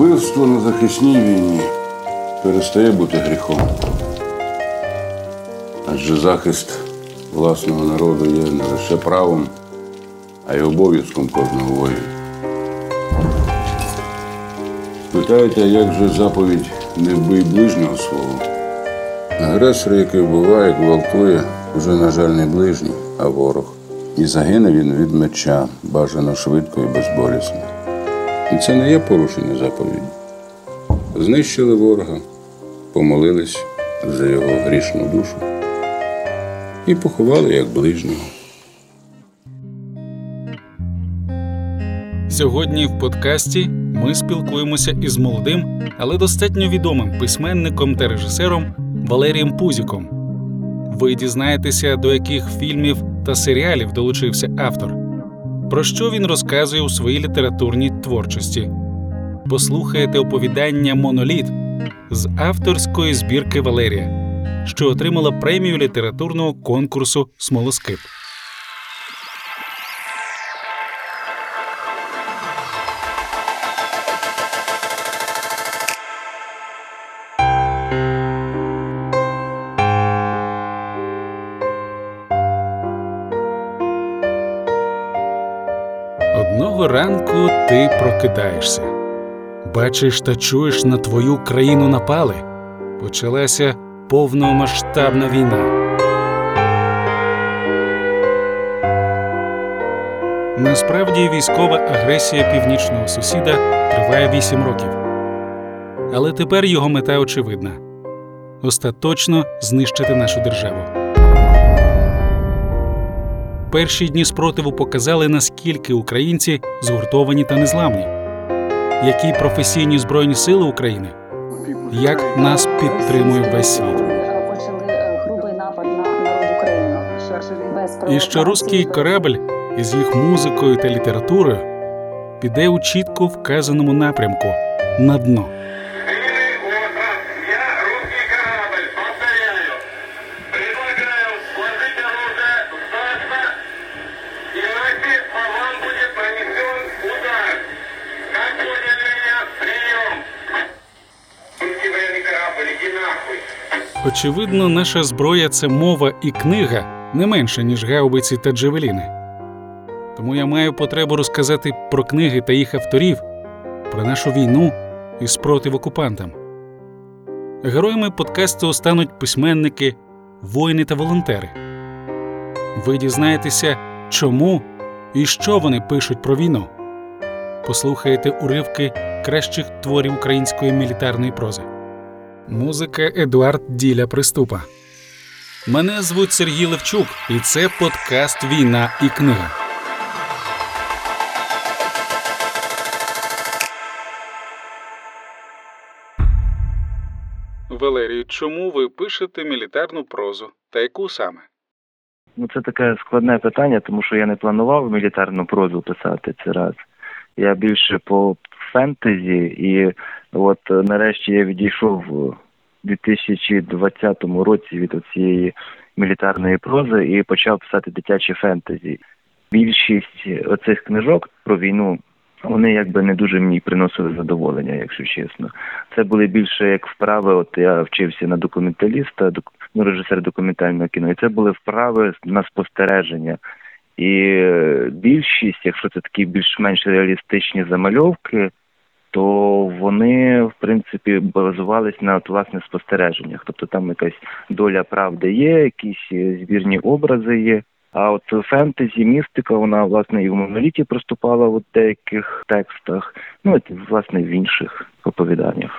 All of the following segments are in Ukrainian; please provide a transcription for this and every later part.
Вбивство на захисній війні перестає бути гріхом. Адже захист власного народу є не лише правом, а й обов'язком кожного воїна. Питаєте, як же заповідь не вбий ближнього свого? Агресор, який вбиває, гвалтує, уже, на жаль, не ближній, а ворог. І загине він від меча, бажано швидко і безболісно. І це не є порушення заповіді. Знищили ворога, помолились за його грішну душу і поховали як ближнього. Сьогодні в подкасті ми спілкуємося із молодим, але достатньо відомим письменником та режисером Валерієм Пузіком. Ви дізнаєтеся, до яких фільмів та серіалів долучився автор, про що він розказує у своїй літературній творчості. Послухаєте оповідання Моноліт з авторської збірки Валерія, що отримала премію літературного конкурсу Смолоскип. Прокидаєшся, бачиш та чуєш на твою країну напали. Почалася повномасштабна війна. Насправді військова агресія північного сусіда триває 8 років. Але тепер його мета очевидна остаточно знищити нашу державу. Перші дні спротиву показали, наскільки українці згуртовані та незламні, які професійні збройні сили України, як нас підтримує весь світ. І що руський корабль із їх музикою та літературою піде у чітко вказаному напрямку на дно. Очевидно, наша зброя це мова і книга не менше, ніж гаубиці та джевеліни. Тому я маю потребу розказати про книги та їх авторів, про нашу війну і спротив окупантам. Героями подкасту стануть письменники, воїни та волонтери. Ви дізнаєтеся, чому і що вони пишуть про війну. Послухаєте уривки кращих творів української мілітарної прози. Музика Едуард Діля Приступа. Мене звуть Сергій Левчук, і це подкаст Війна і книга. Валерій, чому ви пишете мілітарну прозу? Та яку саме? Ну, це таке складне питання, тому що я не планував мілітарну прозу писати це раз. Я більше по фентезі, і от е, нарешті я відійшов у 2020 році від цієї мілітарної прози і почав писати дитячі фентезі. Більшість оцих книжок про війну вони якби не дуже мені приносили задоволення, якщо чесно. Це були більше як вправи. От я вчився на документаліста, док- ну, режисер документального кіно, і це були вправи на спостереження. І е, більшість, якщо це такі більш-менш реалістичні замальовки, то вони в принципі базувались на от, власне спостереженнях. Тобто там якась доля правди є, якісь е, збірні образи є. А от фентезі, містика, вона власне і в моноліті проступала в деяких текстах, ну і власне в інших оповіданнях.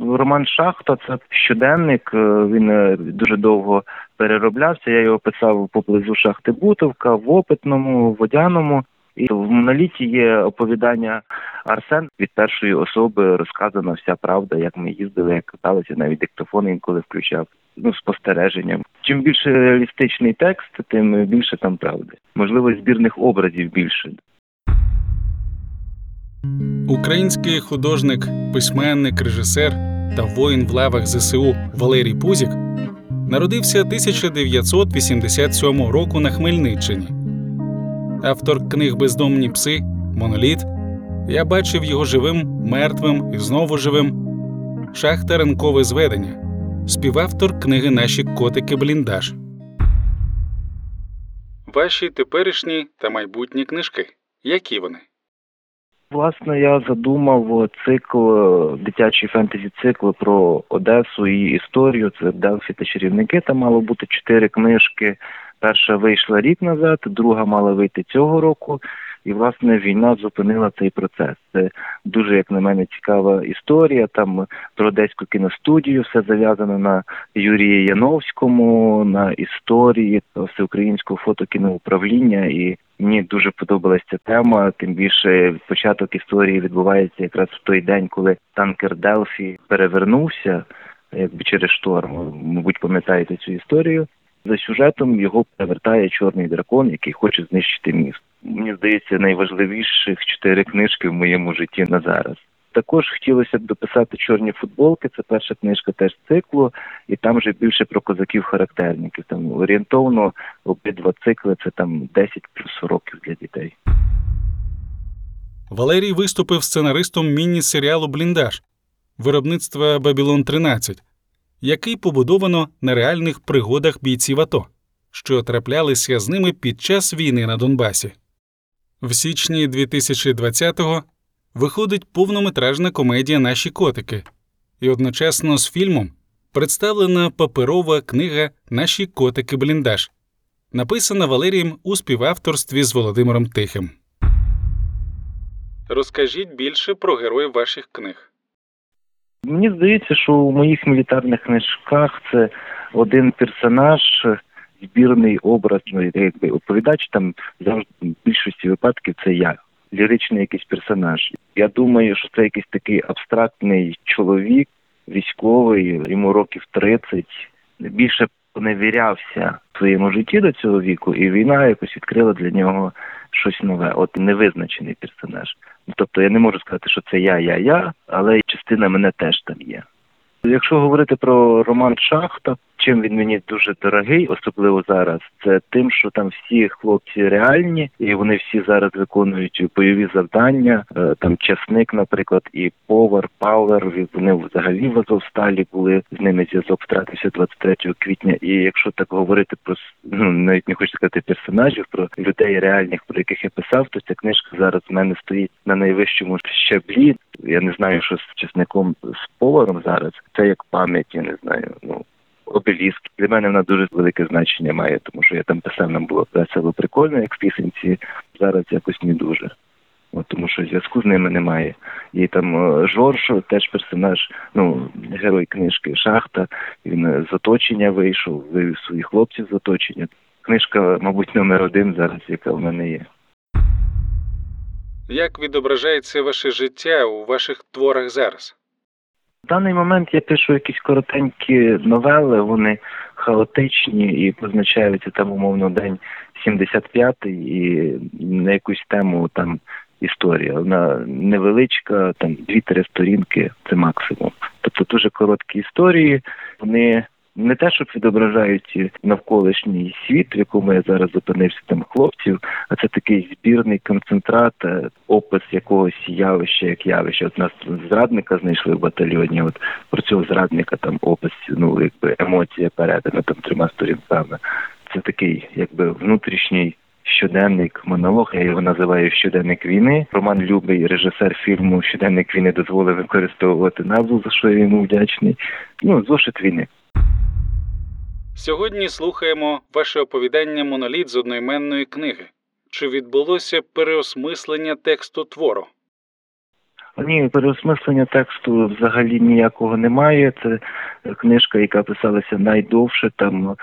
Роман Шахта це щоденник. е, Він е, дуже довго перероблявся. Я його писав поблизу шахти Бутовка, в опитному, в водяному. І в моноліті є оповідання Арсен від першої особи розказана вся правда, як ми їздили, як каталися, навіть диктофон інколи включав. Ну, спостереження. Чим більше реалістичний текст, тим більше там правди. Можливо, збірних образів більше. Український художник, письменник, режисер та воїн в лавах ЗСУ Валерій Пузік народився 1987 року на Хмельниччині. Автор книг Бездомні пси, Моноліт, Я бачив його живим, мертвим і знову живим. Шахта ранкове зведення. Співавтор книги Наші котики бліндаж. Ваші теперішні та майбутні книжки. Які вони? Власне, я задумав цикл, дитячий фентезі цикл про Одесу і історію. Це Делфі та чарівники. Там мало бути чотири книжки. Перша вийшла рік назад, друга мала вийти цього року. І власне війна зупинила цей процес. Це дуже, як на мене, цікава історія. Там про одеську кіностудію все зав'язано на Юрії Яновському, на історії всеукраїнського фотокіноуправління. І мені дуже подобалася ця тема. Тим більше початок історії відбувається якраз в той день, коли танкер Делфі перевернувся, якби через шторм. Мабуть, пам'ятаєте цю історію. За сюжетом його перевертає чорний дракон, який хоче знищити міст. Мені здається, найважливіших чотири книжки в моєму житті на зараз. Також хотілося б дописати чорні футболки. Це перша книжка теж циклу, і там вже більше про козаків-характерників. Там орієнтовно обидва цикли це там 10 плюс років для дітей. Валерій виступив сценаристом міні-серіалу Бліндаж виробництва Бабілон 13, який побудовано на реальних пригодах бійців АТО, що траплялися з ними під час війни на Донбасі. В січні 2020-го виходить повнометражна комедія Наші котики, і одночасно з фільмом представлена паперова книга Наші котики бліндаж, написана Валерієм у співавторстві з Володимиром Тихим. Розкажіть більше про героїв ваших книг. Мені здається, що у моїх мілітарних книжках це один персонаж, збірний образ, ну якби оповідач там завжди в більшості випадків це я, ліричний якийсь персонаж. Я думаю, що це якийсь такий абстрактний чоловік, військовий, йому років 30, більше поневірявся в своєму житті до цього віку, і війна якось відкрила для нього щось нове, от невизначений персонаж. Тобто я не можу сказати, що це я, я, я, але частина мене теж там є. Якщо говорити про роман Шахта, чим він мені дуже дорогий, особливо зараз, це тим, що там всі хлопці реальні, і вони всі зараз виконують бойові завдання. Е, Там часник, наприклад, і повар, пауер. Вони взагалі в Азовсталі були, з ними зв'язок втратився 23 квітня. І якщо так говорити про ну навіть не хочу сказати персонажів, про людей реальних, про яких я писав, то ця книжка зараз в мене стоїть на найвищому щаблі. Я не знаю, що з часником з поваром зараз. Це як пам'ять, я не знаю. Ну обеліск. Для мене вона дуже велике значення має, тому що я там писав, нам було весело прикольно, як в пісенці. Зараз якось не дуже. От, тому що зв'язку з ними немає. І там е, Жорж, теж персонаж, ну, герой книжки Шахта. Він е, з оточення вийшов, вивів своїх хлопців з оточення. Книжка, мабуть, номер один зараз, яка в мене є. Як відображається ваше життя у ваших творах зараз? В даний момент я пишу якісь коротенькі новели, вони хаотичні і позначаються там умовно день 75-й і на якусь тему там історія. Вона невеличка, там дві-три сторінки це максимум. Тобто дуже короткі історії. Вони не те, щоб відображають навколишній світ, в якому я зараз зупинився там хлопців, а це такий збірний концентрат, е, опис якогось явища, як явище. От нас зрадника знайшли в батальйоні. От про цього зрадника там опис, ну якби емоція передана там трьома сторінками. Це такий, якби внутрішній. Щоденник монолог, я його називаю щоденник війни. Роман Любий, режисер фільму Щоденник війни дозволив використовувати назву, за що я йому вдячний. Ну, зошит війни. Сьогодні слухаємо ваше оповідання Моноліт з одноіменної книги. Чи відбулося переосмислення тексту твору? Ні, переосмислення тексту взагалі ніякого немає. Це книжка, яка писалася найдовше. Там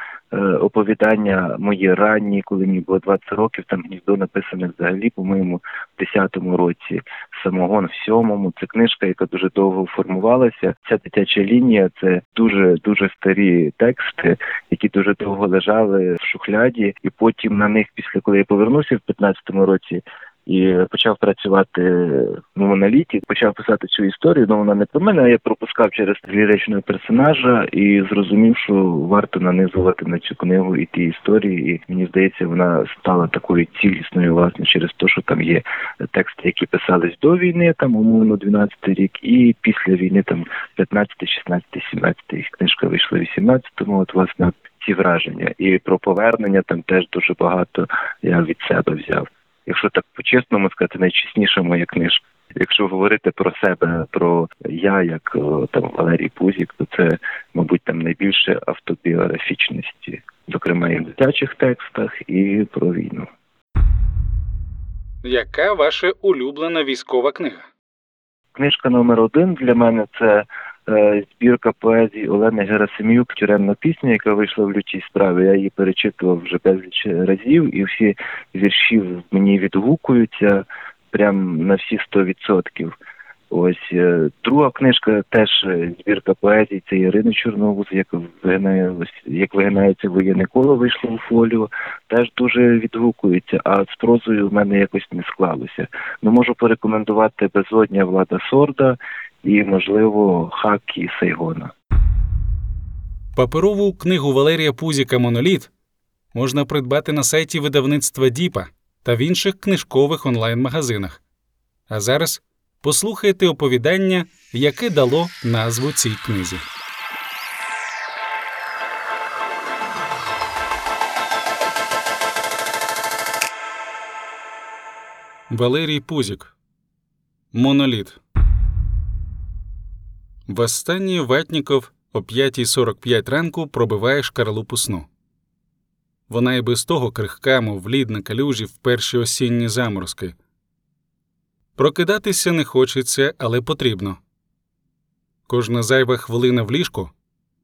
оповідання мої ранні, коли мені було 20 років. Там гніздо написане взагалі, по-моєму, в 10-му році. Самогон в 7-му. Це книжка, яка дуже довго формувалася. Ця дитяча лінія це дуже дуже старі тексти, які дуже довго лежали в шухляді, і потім на них, після коли я повернувся в 15-му році. І почав працювати в моноліті, почав писати цю історію. Ну вона не про мене, а я пропускав через ліричного персонажа і зрозумів, що варто нанизувати на цю книгу і ті історії. І мені здається, вона стала такою цілісною, власне, через те, що там є тексти, які писались до війни, там умовно 12-й рік, і після війни, там 15, 16, 17 книжка вийшла в 18-му. От власне ці враження. І про повернення там теж дуже багато я від себе взяв. Якщо так по-чесному сказати, найчесніша моя книжка. Якщо говорити про себе, про я, як там Валерій Пузік, то це, мабуть, там найбільше автобіографічності, зокрема і в дитячих текстах, і про війну. Яка ваша улюблена військова книга? Книжка номер один для мене це збірка поезії Олени Герасим'юк Тюремна пісня, яка вийшла в лютій справі. Я її перечитував вже безліч разів, і всі вірші мені відгукуються прям на всі 100%. Ось е, друга книжка теж е, збірка поезій. Це Ірини Чорновуз, як вигинає як вигинається воєнне коло, вийшло у фоліо. Теж дуже відгукується. А з прозою в мене якось не склалося. Ну можу порекомендувати безодня Влада Сорда і, можливо, Хакі Сайгона. Паперову книгу Валерія Пузіка Моноліт можна придбати на сайті видавництва Діпа та в інших книжкових онлайн-магазинах. А зараз послухайте оповідання, яке дало назву цій книзі. Валерій Пузік Моноліт Востаннє Ватніков о 5.45 ранку пробиває шкарлупу сну. Вона і без того крихка, мов лід на калюжі в перші осінні заморозки. Прокидатися не хочеться, але потрібно. Кожна зайва хвилина в ліжку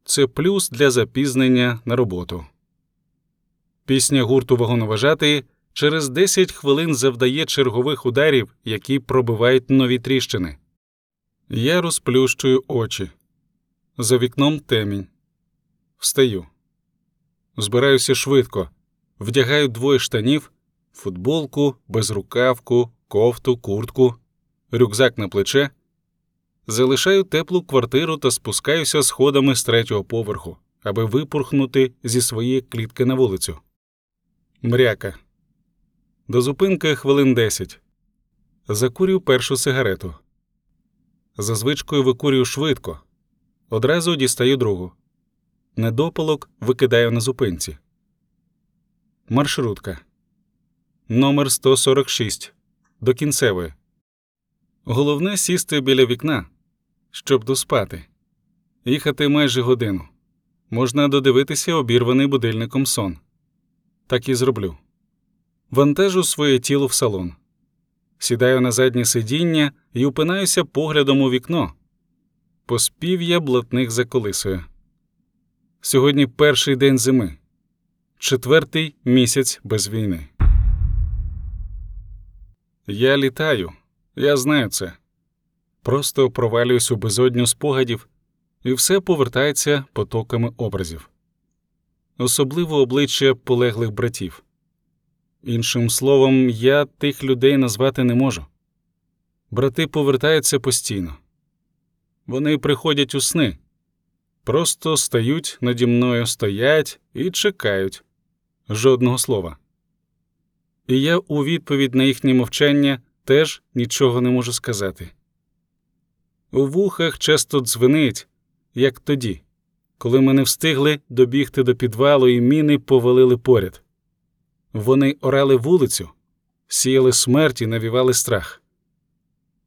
це плюс для запізнення на роботу. Пісня гурту вагоноважатої через 10 хвилин завдає чергових ударів, які пробивають нові тріщини. Я розплющую очі. За вікном темінь. Встаю. Збираюся швидко. Вдягаю двоє штанів, футболку, безрукавку, кофту, куртку, рюкзак на плече. Залишаю теплу квартиру та спускаюся сходами з третього поверху, аби випорхнути зі своєї клітки на вулицю. Мряка. До зупинки хвилин десять. Закурю першу сигарету. За звичкою викурюю швидко. Одразу дістаю другу. Недопалок викидаю на зупинці. Маршрутка. Номер 146. До кінцевої. Головне сісти біля вікна, щоб доспати. Їхати майже годину. Можна додивитися обірваний будильником сон. Так і зроблю. Вантажу своє тіло в салон. Сідаю на заднє сидіння і упинаюся поглядом у вікно. Поспів'я блатних заколисує. Сьогодні перший день зими, четвертий місяць без війни. Я літаю, я знаю це. Просто провалююсь у безодню спогадів, і все повертається потоками образів, особливо обличчя полеглих братів. Іншим словом, я тих людей назвати не можу. Брати повертаються постійно. Вони приходять у сни, просто стають наді мною, стоять і чекають жодного слова. І я у відповідь на їхнє мовчання теж нічого не можу сказати. У вухах часто дзвенить, як тоді, коли ми не встигли добігти до підвалу і міни повалили поряд. Вони орали вулицю, сіяли смерть і навівали страх.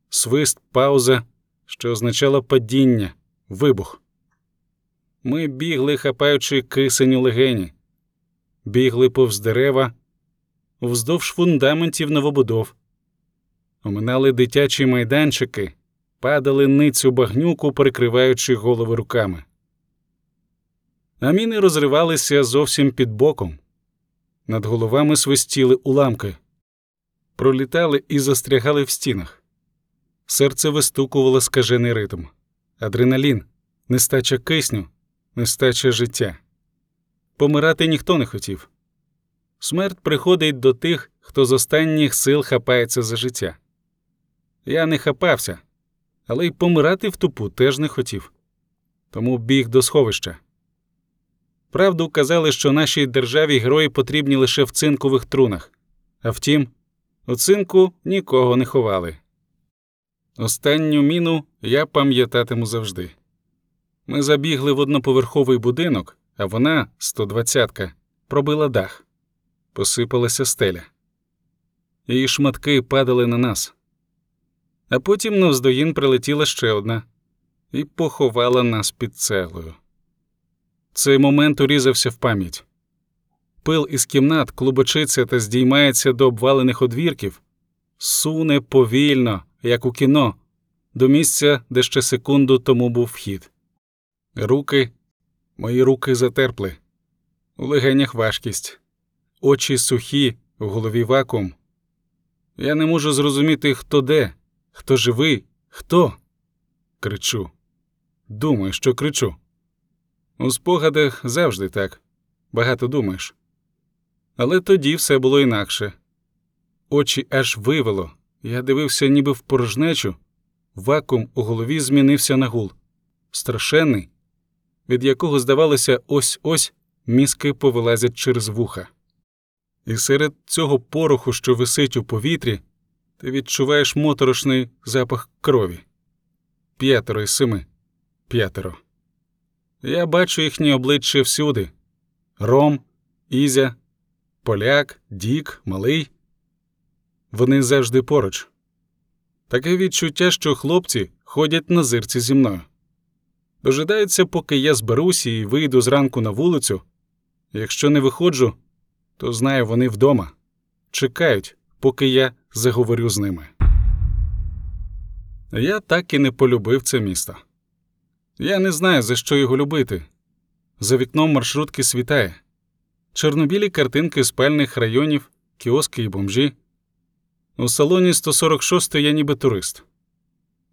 Свист, пауза, що означала падіння, вибух. Ми бігли, хапаючи кисень у легені, бігли повз дерева, вздовж фундаментів новобудов, оминали дитячі майданчики, падали ницю багнюку, прикриваючи голови руками. А міни розривалися зовсім під боком. Над головами свистіли уламки, пролітали і застрягали в стінах. Серце вистукувало скажений ритм, адреналін, нестача кисню, нестача життя. Помирати ніхто не хотів. Смерть приходить до тих, хто з останніх сил хапається за життя. Я не хапався, але й помирати в тупу теж не хотів. Тому біг до сховища. Правду казали, що нашій державі герої потрібні лише в цинкових трунах. А втім, у цинку нікого не ховали. Останню міну я пам'ятатиму завжди. Ми забігли в одноповерховий будинок, а вона, 120-ка, пробила дах. Посипалася стеля. Її шматки падали на нас. А потім навздоїн прилетіла ще одна і поховала нас під цеглою. Цей момент урізався в пам'ять. Пил із кімнат клубочиться та здіймається до обвалених одвірків, суне повільно, як у кіно, до місця, де ще секунду тому був вхід. Руки, мої руки затерпли, у легенях важкість, очі сухі, в голові вакуум. Я не можу зрозуміти, хто де, хто живий, хто. Кричу. Думаю, що кричу. У спогадах завжди так. Багато думаєш. Але тоді все було інакше. Очі аж вивело. Я дивився ніби в порожнечу. Вакуум у голові змінився на гул. Страшенний, від якого, здавалося, ось ось мізки повилазять через вуха. І серед цього пороху, що висить у повітрі, ти відчуваєш моторошний запах крові. П'ятеро із семи. П'ятеро. Я бачу їхні обличчя всюди: Ром, Ізя, Поляк, Дік, Малий. Вони завжди поруч. Таке відчуття, що хлопці ходять на зирці зі мною. Дожидаються, поки я зберуся і вийду зранку на вулицю. Якщо не виходжу, то знаю, вони вдома. Чекають, поки я заговорю з ними. Я так і не полюбив це місто. Я не знаю, за що його любити. За вікном маршрутки світає. Чорнобілі картинки спальних районів, кіоски і бомжі. У салоні 146 я ніби турист.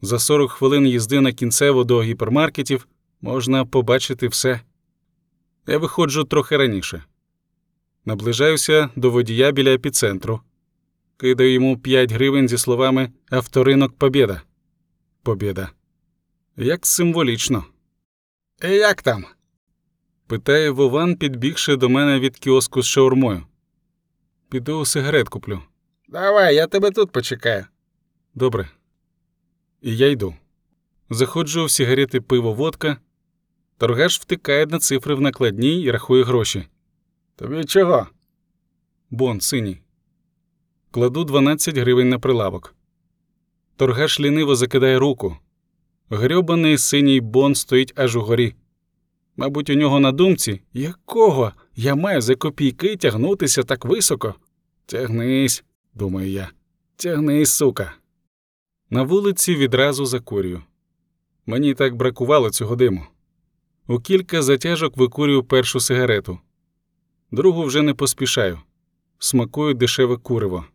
За 40 хвилин їзди на кінцево до гіпермаркетів можна побачити все. Я виходжу трохи раніше. Наближаюся до водія біля епіцентру. Кидаю йому 5 гривень зі словами Авторинок Побєда. Побєда. Як символічно. «І як там? питає Вован, підбігши до мене від кіоску з шаурмою. Піду сигарет куплю. Давай, я тебе тут почекаю. Добре. І я йду. Заходжу в сигарети пиво водка. Торгаш втикає на цифри в накладній і рахує гроші. Тобі чого? Бон синій. Кладу 12 гривень на прилавок. Торгаш ліниво закидає руку. Грьобаний синій бон стоїть аж угорі. Мабуть, у нього на думці, якого я маю за копійки тягнутися так високо. Тягнись, думаю я. Тягнись, сука. На вулиці відразу закурюю. Мені так бракувало цього диму. У кілька затяжок викурюю першу сигарету. Другу вже не поспішаю. Смакую дешеве куриво.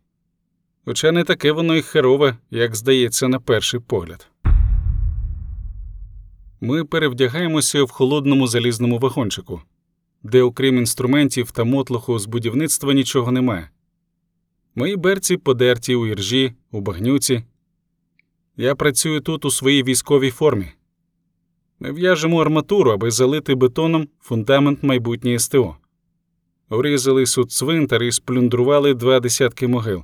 Хоча не таке воно й херове, як здається на перший погляд. Ми перевдягаємося в холодному залізному вагончику, де, окрім інструментів та мотлоху з будівництва, нічого немає. Мої берці подерті у іржі, у багнюці. Я працюю тут у своїй військовій формі. Ми в'яжемо арматуру, аби залити бетоном фундамент майбутньої СТО. Урізали суд цвинтар і сплюндрували два десятки могил.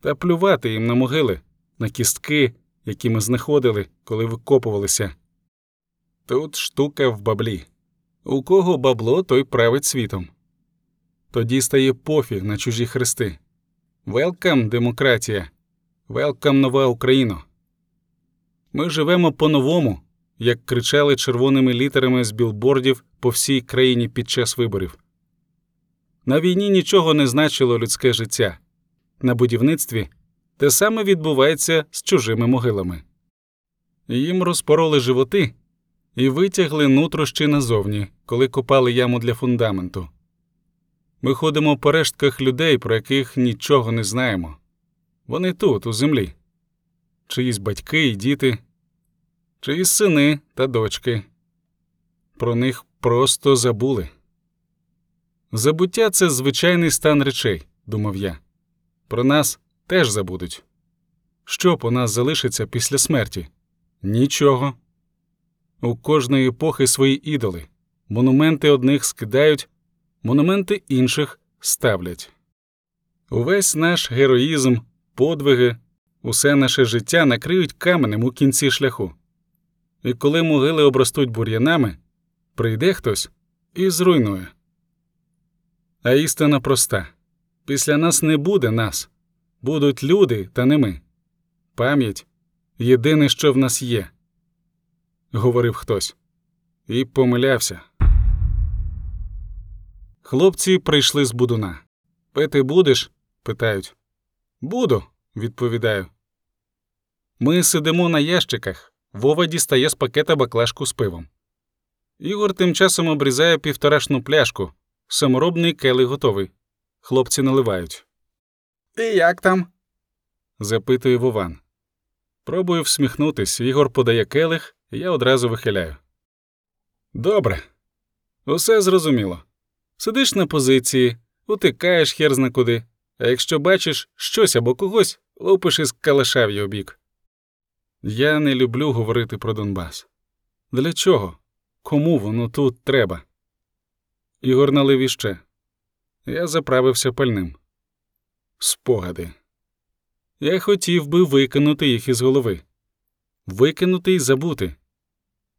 Та плювати їм на могили, на кістки, які ми знаходили, коли викопувалися. Тут штука в баблі. У кого бабло, той править світом. Тоді стає пофіг на чужі хрести. Велкам, демократія, велкам нова Україна. Ми живемо по-новому, як кричали червоними літерами з білбордів по всій країні під час виборів. На війні нічого не значило людське життя. На будівництві те саме відбувається з чужими могилами. Їм розпороли животи і витягли нутрощі назовні, коли копали яму для фундаменту. Ми ходимо по рештках людей, про яких нічого не знаємо. Вони тут, у землі, чиїсь батьки і діти, чиїсь сини та дочки. Про них просто забули. Забуття це звичайний стан речей, думав я. Про нас теж забудуть. Що по нас залишиться після смерті? Нічого. У кожної епохи свої ідоли. Монументи одних скидають, монументи інших ставлять. Увесь наш героїзм, подвиги, усе наше життя накриють каменем у кінці шляху. І коли могили обростуть бур'янами, прийде хтось і зруйнує. А істина проста після нас не буде нас, будуть люди, та не ми. Пам'ять єдине, що в нас є, говорив хтось, і помилявся. Хлопці прийшли з будуна. Пити будеш? питають. Буду, відповідаю. Ми сидимо на ящиках. Вова дістає з пакета баклажку з пивом. Ігор тим часом обрізає півторашну пляшку. Саморобний келих готовий. Хлопці наливають. І як там? запитує Вован. Пробую всміхнутись. Ігор подає келих, я одразу вихиляю. Добре. Усе зрозуміло. Сидиш на позиції, утикаєш хер зна куди, а якщо бачиш щось або когось, лупиш із калаша в його бік. Я не люблю говорити про Донбас. Для чого? Кому воно тут треба? Ігор налив іще. Я заправився пальним. Спогади. Я хотів би викинути їх із голови. Викинути і забути.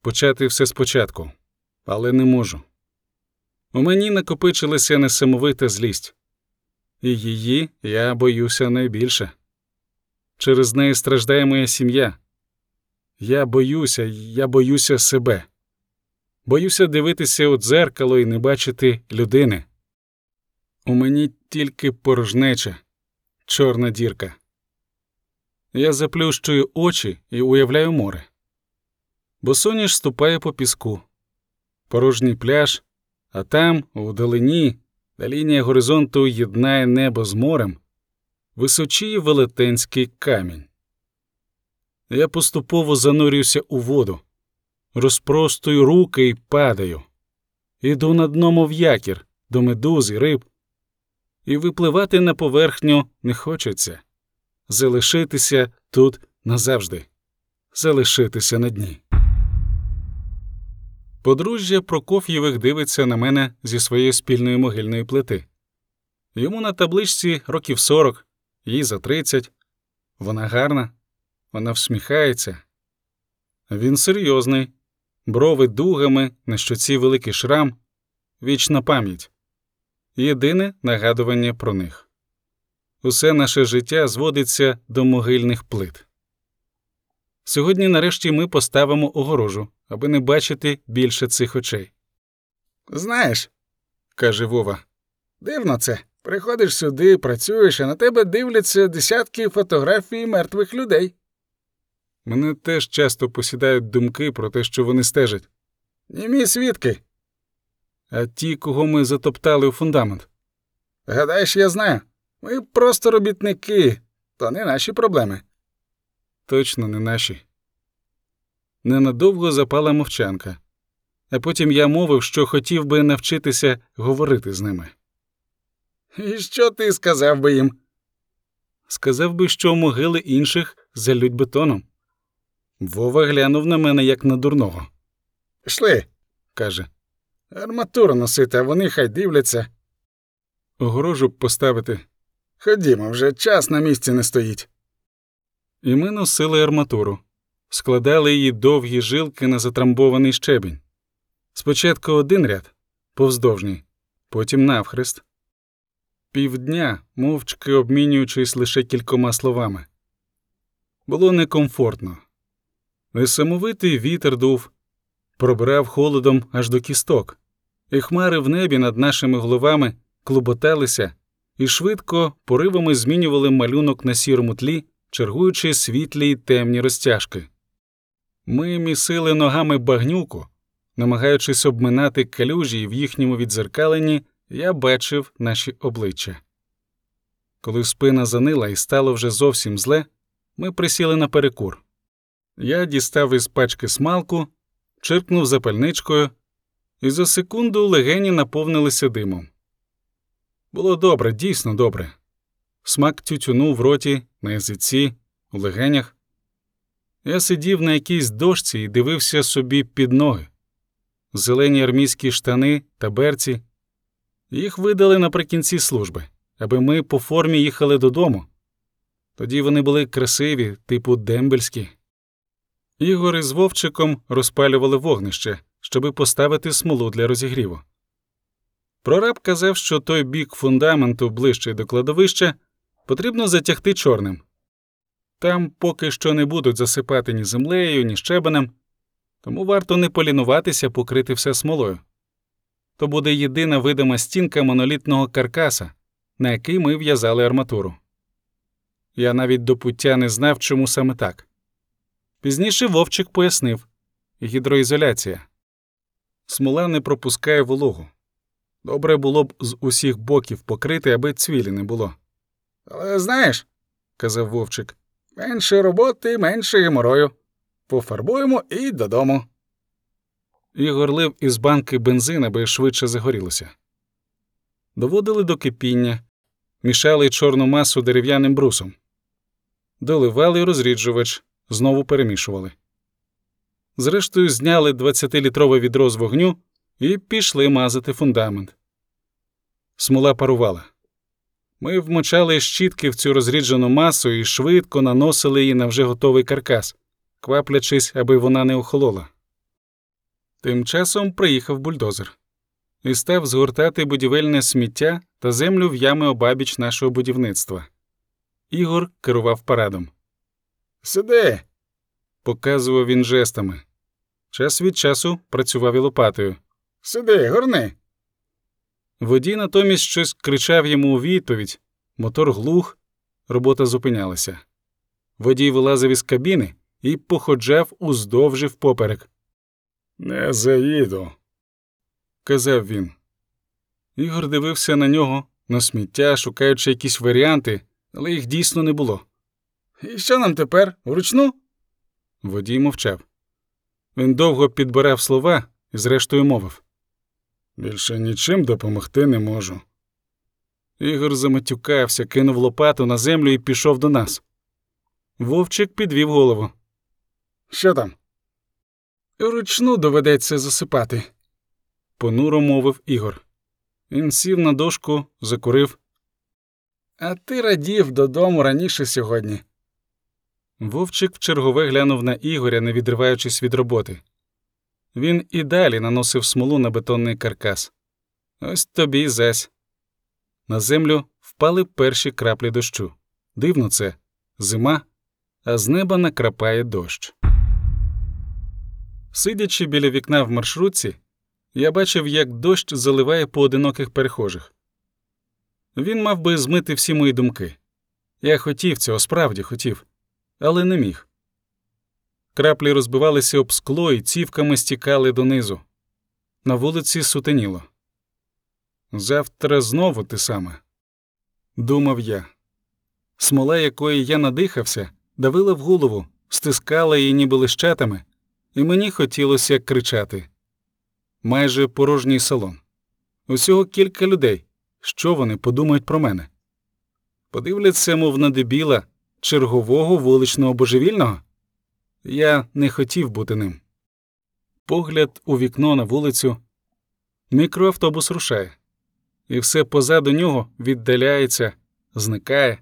Почати все спочатку, але не можу. У мені накопичилася несамовита злість, і її я боюся найбільше. Через неї страждає моя сім'я. Я боюся, я боюся себе. Боюся дивитися у дзеркало і не бачити людини. У мені тільки порожнеча, чорна дірка. Я заплющую очі і уявляю море. Босоніж ступає по піску, порожній пляж, а там, у долині, де лінія горизонту єднає небо з морем, височіє велетенський камінь. Я поступово занурююся у воду, розпростую руки і падаю. Іду на дно, мов якір, до медуз і риб, і випливати на поверхню не хочеться. Залишитися тут назавжди, залишитися на дні. Подружжя Прокоф'євих дивиться на мене зі своєї спільної могильної плити. Йому на табличці років сорок, їй за тридцять. Вона гарна, вона всміхається. Він серйозний, брови дугами, на щоці великий шрам, вічна пам'ять. Єдине нагадування про них. Усе наше життя зводиться до могильних плит. Сьогодні, нарешті, ми поставимо огорожу, аби не бачити більше цих очей. Знаєш, каже Вова, дивно це. Приходиш сюди, працюєш, а на тебе дивляться десятки фотографій мертвих людей. Мене теж часто посідають думки про те, що вони стежать. Німі свідки. А ті, кого ми затоптали у фундамент. Гадаєш, я знаю. Ми просто робітники, то не наші проблеми. Точно не наші. Ненадовго запала мовчанка, а потім я мовив, що хотів би навчитися говорити з ними. І що ти сказав би їм? Сказав би, що могили інших залють бетоном. Вова глянув на мене як на дурного. Пішли, каже. Арматуру носити, а вони хай дивляться. Огорожу поставити. Ходімо, вже час на місці не стоїть. І ми носили арматуру, складали її довгі жилки на затрамбований щебінь. Спочатку один ряд, повздовжній, потім навхрест. Півдня, мовчки обмінюючись лише кількома словами. Було некомфортно. Несамовитий вітер дув, пробирав холодом аж до кісток, і хмари в небі над нашими головами клуботалися і швидко поривами змінювали малюнок на сірому тлі, чергуючи світлі й темні розтяжки. Ми місили ногами багнюку, намагаючись обминати калюжі, і в їхньому відзеркаленні я бачив наші обличчя. Коли спина занила і стало вже зовсім зле, ми присіли на перекур. Я дістав із пачки смалку, чиркнув запальничкою, і за секунду легені наповнилися димом. Було добре, дійсно добре. Смак тютюну в роті, на язиці, у легенях. Я сидів на якійсь дошці і дивився собі під ноги. Зелені армійські штани та берці. Їх видали наприкінці служби, аби ми по формі їхали додому. Тоді вони були красиві, типу дембельські. Ігор із Вовчиком розпалювали вогнище, щоби поставити смолу для розігріву. Прораб казав, що той бік фундаменту ближчий до кладовища потрібно затягти чорним. Там поки що не будуть засипати ні землею, ні щебенем, тому варто не полінуватися покрити все смолою. То буде єдина видима стінка монолітного каркаса, на який ми в'язали арматуру. Я навіть до пуття не знав, чому саме так. Пізніше Вовчик пояснив гідроізоляція. Смола не пропускає вологу. Добре було б з усіх боків покрити, аби цвілі не було. Але знаєш, казав Вовчик, менше роботи, менше геморою. Пофарбуємо і додому. Ігор лив із банки бензин, аби швидше загорілося. Доводили до кипіння, мішали чорну масу дерев'яним брусом. Доливали розріджувач, знову перемішували. Зрештою, зняли 20-літрове відро з вогню і пішли мазати фундамент. Смола парувала. Ми вмочали щітки в цю розріджену масу і швидко наносили її на вже готовий каркас, кваплячись, аби вона не охолола. Тим часом приїхав бульдозер і став згортати будівельне сміття та землю в ями обабіч нашого будівництва. Ігор керував парадом. Сиди. показував він жестами. Час від часу працював і лопатою. Сиди, горни. Водій натомість щось кричав йому у відповідь, мотор глух, робота зупинялася. Водій вилазив із кабіни і походжав уздовж і впоперек. Не заїду, казав він. Ігор дивився на нього, на сміття, шукаючи якісь варіанти, але їх дійсно не було. І що нам тепер? Вручну? Водій мовчав. Він довго підбирав слова і зрештою мовив. Більше нічим допомогти не можу. Ігор заматюкався, кинув лопату на землю і пішов до нас. Вовчик підвів голову. Що там? Ручну доведеться засипати, понуро мовив Ігор. Він сів на дошку, закурив. А ти радів додому раніше сьогодні. Вовчик вчергове глянув на Ігоря, не відриваючись від роботи. Він і далі наносив смолу на бетонний каркас. Ось тобі зась. На землю впали перші краплі дощу. Дивно це зима, а з неба накрапає дощ. Сидячи біля вікна в маршрутці, я бачив, як дощ заливає поодиноких перехожих. Він мав би змити всі мої думки. Я хотів цього, справді хотів, але не міг. Краплі розбивалися об скло і цівками стікали донизу. На вулиці сутеніло. Завтра знову те саме, думав я. Смола, якої я надихався, давила в голову, стискала її ніби лищатами, і мені хотілося кричати. Майже порожній салон. Усього кілька людей. Що вони подумають про мене? Подивляться, мов на дебіла чергового вуличного божевільного? Я не хотів бути ним. Погляд у вікно на вулицю. Мікроавтобус рушає, і все позаду нього віддаляється, зникає,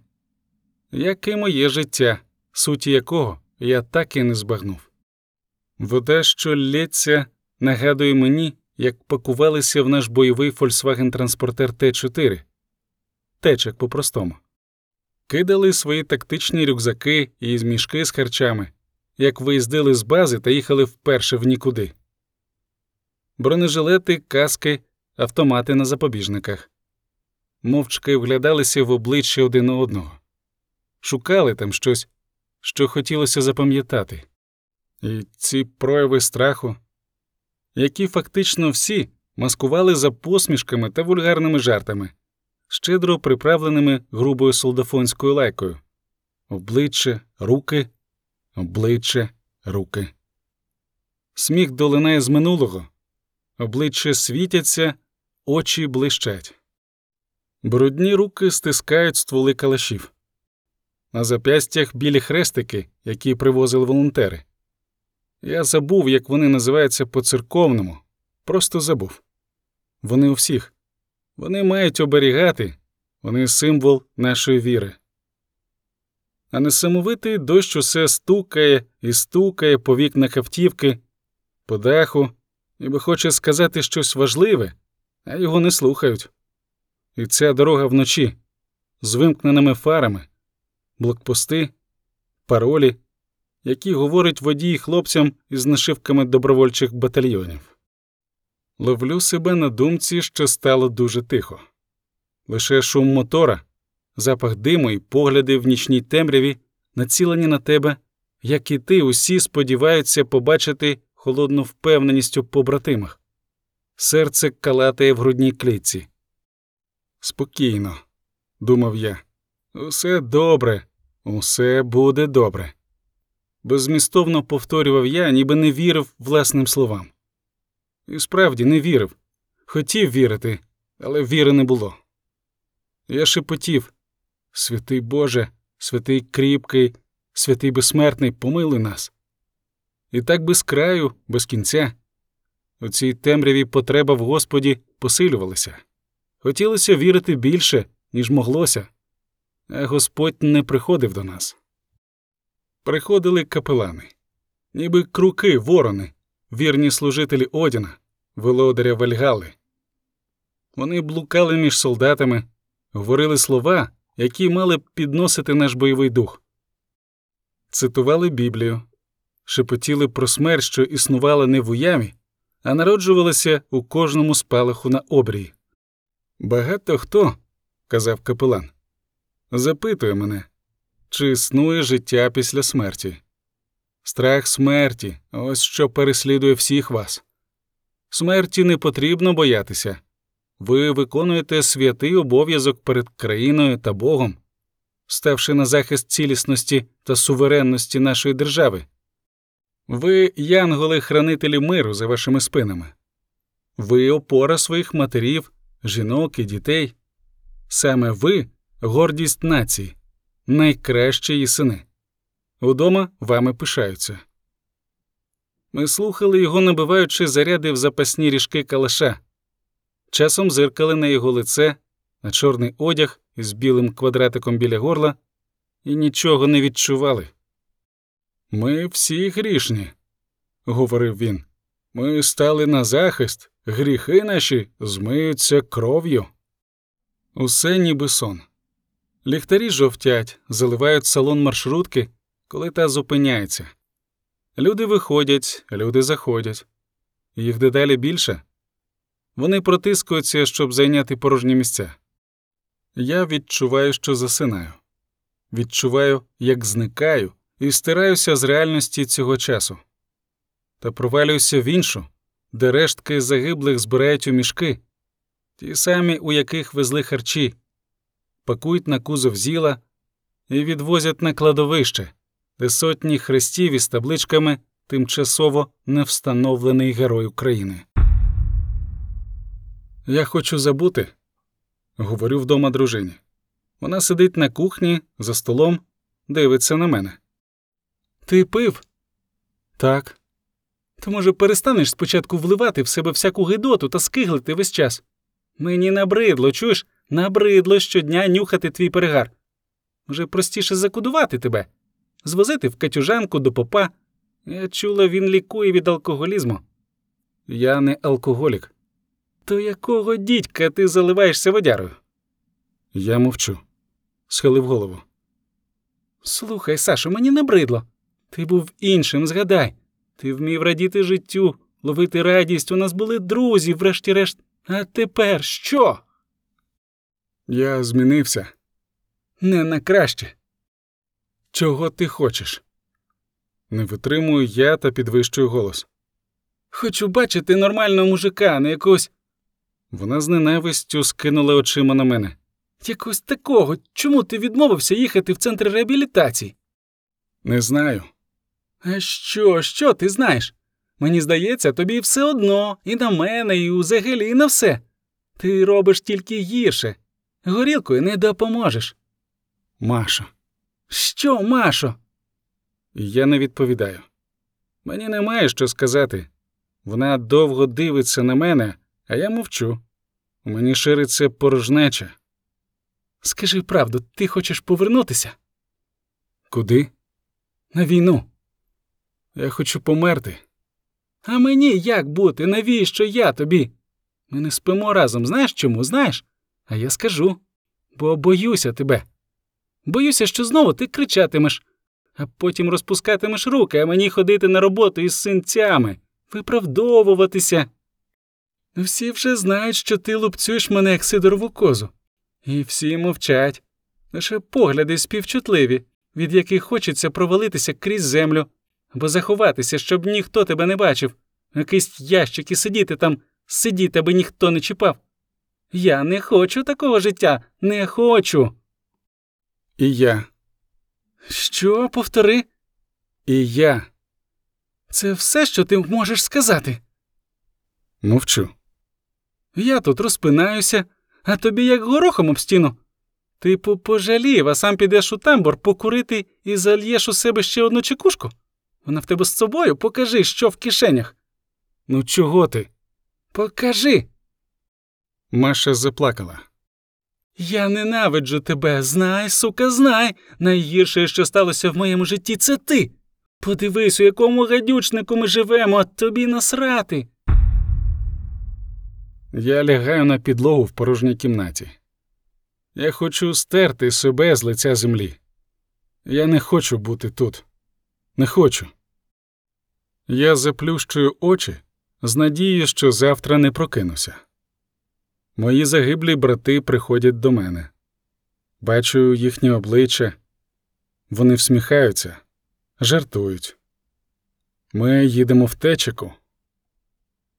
як і моє життя, суті якого я так і не збагнув. Вода, що лється, нагадує мені, як пакувалися в наш бойовий Volkswagen транспортер Т4, течек по-простому. Кидали свої тактичні рюкзаки і мішки з харчами, як виїздили з бази та їхали вперше в нікуди. Бронежилети, каски, автомати на запобіжниках. Мовчки вглядалися в обличчя один одного, шукали там щось, що хотілося запам'ятати. І ці прояви страху, які фактично всі маскували за посмішками та вульгарними жартами, щедро приправленими грубою солдафонською лайкою, обличчя, руки, обличчя, руки. Сміх долинає з минулого, обличчя світяться, очі блищать. Брудні руки стискають стволи калашів. На зап'ястях білі хрестики, які привозили волонтери. Я забув, як вони називаються по церковному, просто забув. Вони у всіх. Вони мають оберігати, вони символ нашої віри. А несамовитий дощ усе стукає і стукає по вікнах автівки, по даху, ніби хоче сказати щось важливе, а його не слухають. І ця дорога вночі з вимкненими фарами, блокпости, паролі, які говорить водій хлопцям із нашивками добровольчих батальйонів. Ловлю себе на думці, що стало дуже тихо. Лише шум мотора, запах диму і погляди в нічній темряві націлені на тебе, як і ти, усі сподіваються побачити холодну впевненість у побратимах. Серце калатає в грудній клітці. Спокійно, думав я. Усе добре, усе буде добре. Беззмістовно повторював я, ніби не вірив власним словам. І справді не вірив. Хотів вірити, але віри не було. Я шепотів Святий Боже, святий кріпкий, святий безсмертний, помилуй нас. І так без краю, без кінця. У цій темряві потреба в Господі посилювалася. Хотілося вірити більше, ніж моглося, а Господь не приходив до нас. Приходили капелани, ніби круки, ворони, вірні служителі Одіна, володаря Вальгали. Вони блукали між солдатами, говорили слова, які мали б підносити наш бойовий дух, цитували Біблію, шепотіли про смерть, що існувала не в уяві, а народжувалася у кожному спалаху на обрії. Багато хто, казав капелан, запитує мене, чи існує життя після смерті. Страх смерті ось що переслідує всіх вас. Смерті не потрібно боятися. Ви виконуєте святий обов'язок перед країною та Богом, ставши на захист цілісності та суверенності нашої держави. Ви янголи-хранителі миру за вашими спинами. Ви опора своїх матерів, жінок і дітей. Саме ви гордість нації, найкращі її сини. Удома вами пишаються. Ми слухали його, набиваючи заряди в запасні ріжки калаша. Часом зиркали на його лице, на чорний одяг із білим квадратиком біля горла, і нічого не відчували. Ми всі грішні, говорив він. Ми стали на захист, гріхи наші змиються кров'ю. Усе ніби сон. Ліхтарі жовтять, заливають салон маршрутки, коли та зупиняється. Люди виходять, люди заходять. Їх дедалі більше. Вони протискуються, щоб зайняти порожні місця. Я відчуваю, що засинаю. Відчуваю, як зникаю, і стираюся з реальності цього часу. Та провалююся в іншу, де рештки загиблих збирають у мішки, ті самі, у яких везли харчі, пакують на кузов зіла і відвозять на кладовище, де сотні хрестів із табличками тимчасово невстановлений герой України. Я хочу забути, говорю вдома дружині. Вона сидить на кухні за столом, дивиться на мене. Ти пив? Так. То, може, перестанеш спочатку вливати в себе всяку гидоту та скиглити весь час? Мені набридло, чуєш, набридло щодня нюхати твій перегар. Може, простіше закудувати тебе, звозити в катюжанку до попа. Я чула, він лікує від алкоголізму. Я не алкоголік. То якого дідька ти заливаєшся водярою? Я мовчу, схилив голову. Слухай, Сашо, мені набридло. Ти був іншим, згадай. Ти вмів радіти життю, ловити радість, у нас були друзі, врешті-решт. А тепер що? Я змінився. Не на краще. Чого ти хочеш? Не витримую я та підвищую голос. Хочу бачити нормального мужика, не якогось. Вона з ненавистю скинула очима на мене. Якось такого. Чому ти відмовився їхати в центр реабілітації? Не знаю. А що, що ти знаєш? Мені здається, тобі все одно, і на мене, і взагалі, і на все. Ти робиш тільки гірше. Горілкою не допоможеш. Машо. Що, Машо? Я не відповідаю. Мені немає що сказати. Вона довго дивиться на мене, а я мовчу. У мені шириться порожнеча. Скажи правду, ти хочеш повернутися? Куди? На війну. Я хочу померти. А мені як бути? Навіщо я тобі? Ми не спимо разом, знаєш чому? Знаєш? А я скажу. Бо боюся тебе. Боюся, що знову ти кричатимеш, а потім розпускатимеш руки, а мені ходити на роботу із синцями, виправдовуватися. Всі вже знають, що ти лупцюєш мене як сидорову козу. І всі мовчать. Лише погляди співчутливі, від яких хочеться провалитися крізь землю або заховатися, щоб ніхто тебе не бачив. Якийсь ящик і сидіти там, сидіти, аби ніхто не чіпав. Я не хочу такого життя, не хочу. І я. Що, повтори? І я. Це все, що ти можеш сказати. Мовчу. Я тут розпинаюся, а тобі як горохом об стіну. Ти по- пожалів, а сам підеш у тамбур покурити і зальєш у себе ще одну чекушку. Вона в тебе з собою, покажи, що в кишенях. Ну, чого ти? Покажи. Маша заплакала. Я ненавиджу тебе, знай, сука, знай. Найгірше, що сталося в моєму житті, це ти. Подивись, у якому гадючнику ми живемо, а тобі насрати. Я лягаю на підлогу в порожній кімнаті. Я хочу стерти себе з лиця землі. Я не хочу бути тут. Не хочу. Я заплющую очі з надією, що завтра не прокинуся. Мої загиблі брати приходять до мене. Бачу їхні обличчя. Вони всміхаються, жартують. Ми їдемо в течику.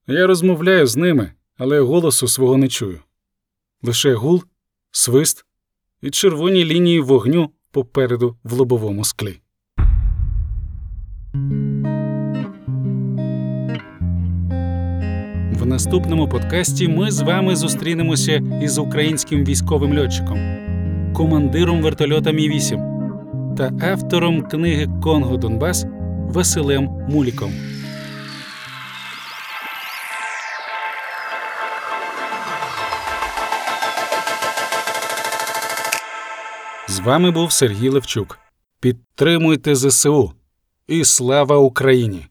Я розмовляю з ними, але голосу свого не чую. Лише гул, свист і червоні лінії вогню попереду в лобовому склі. В наступному подкасті ми з вами зустрінемося із українським військовим льотчиком, командиром вертольота Мі 8 та автором книги Конго Донбас Василем Муліком. З вами був Сергій Левчук. Підтримуйте ЗСУ і слава Україні!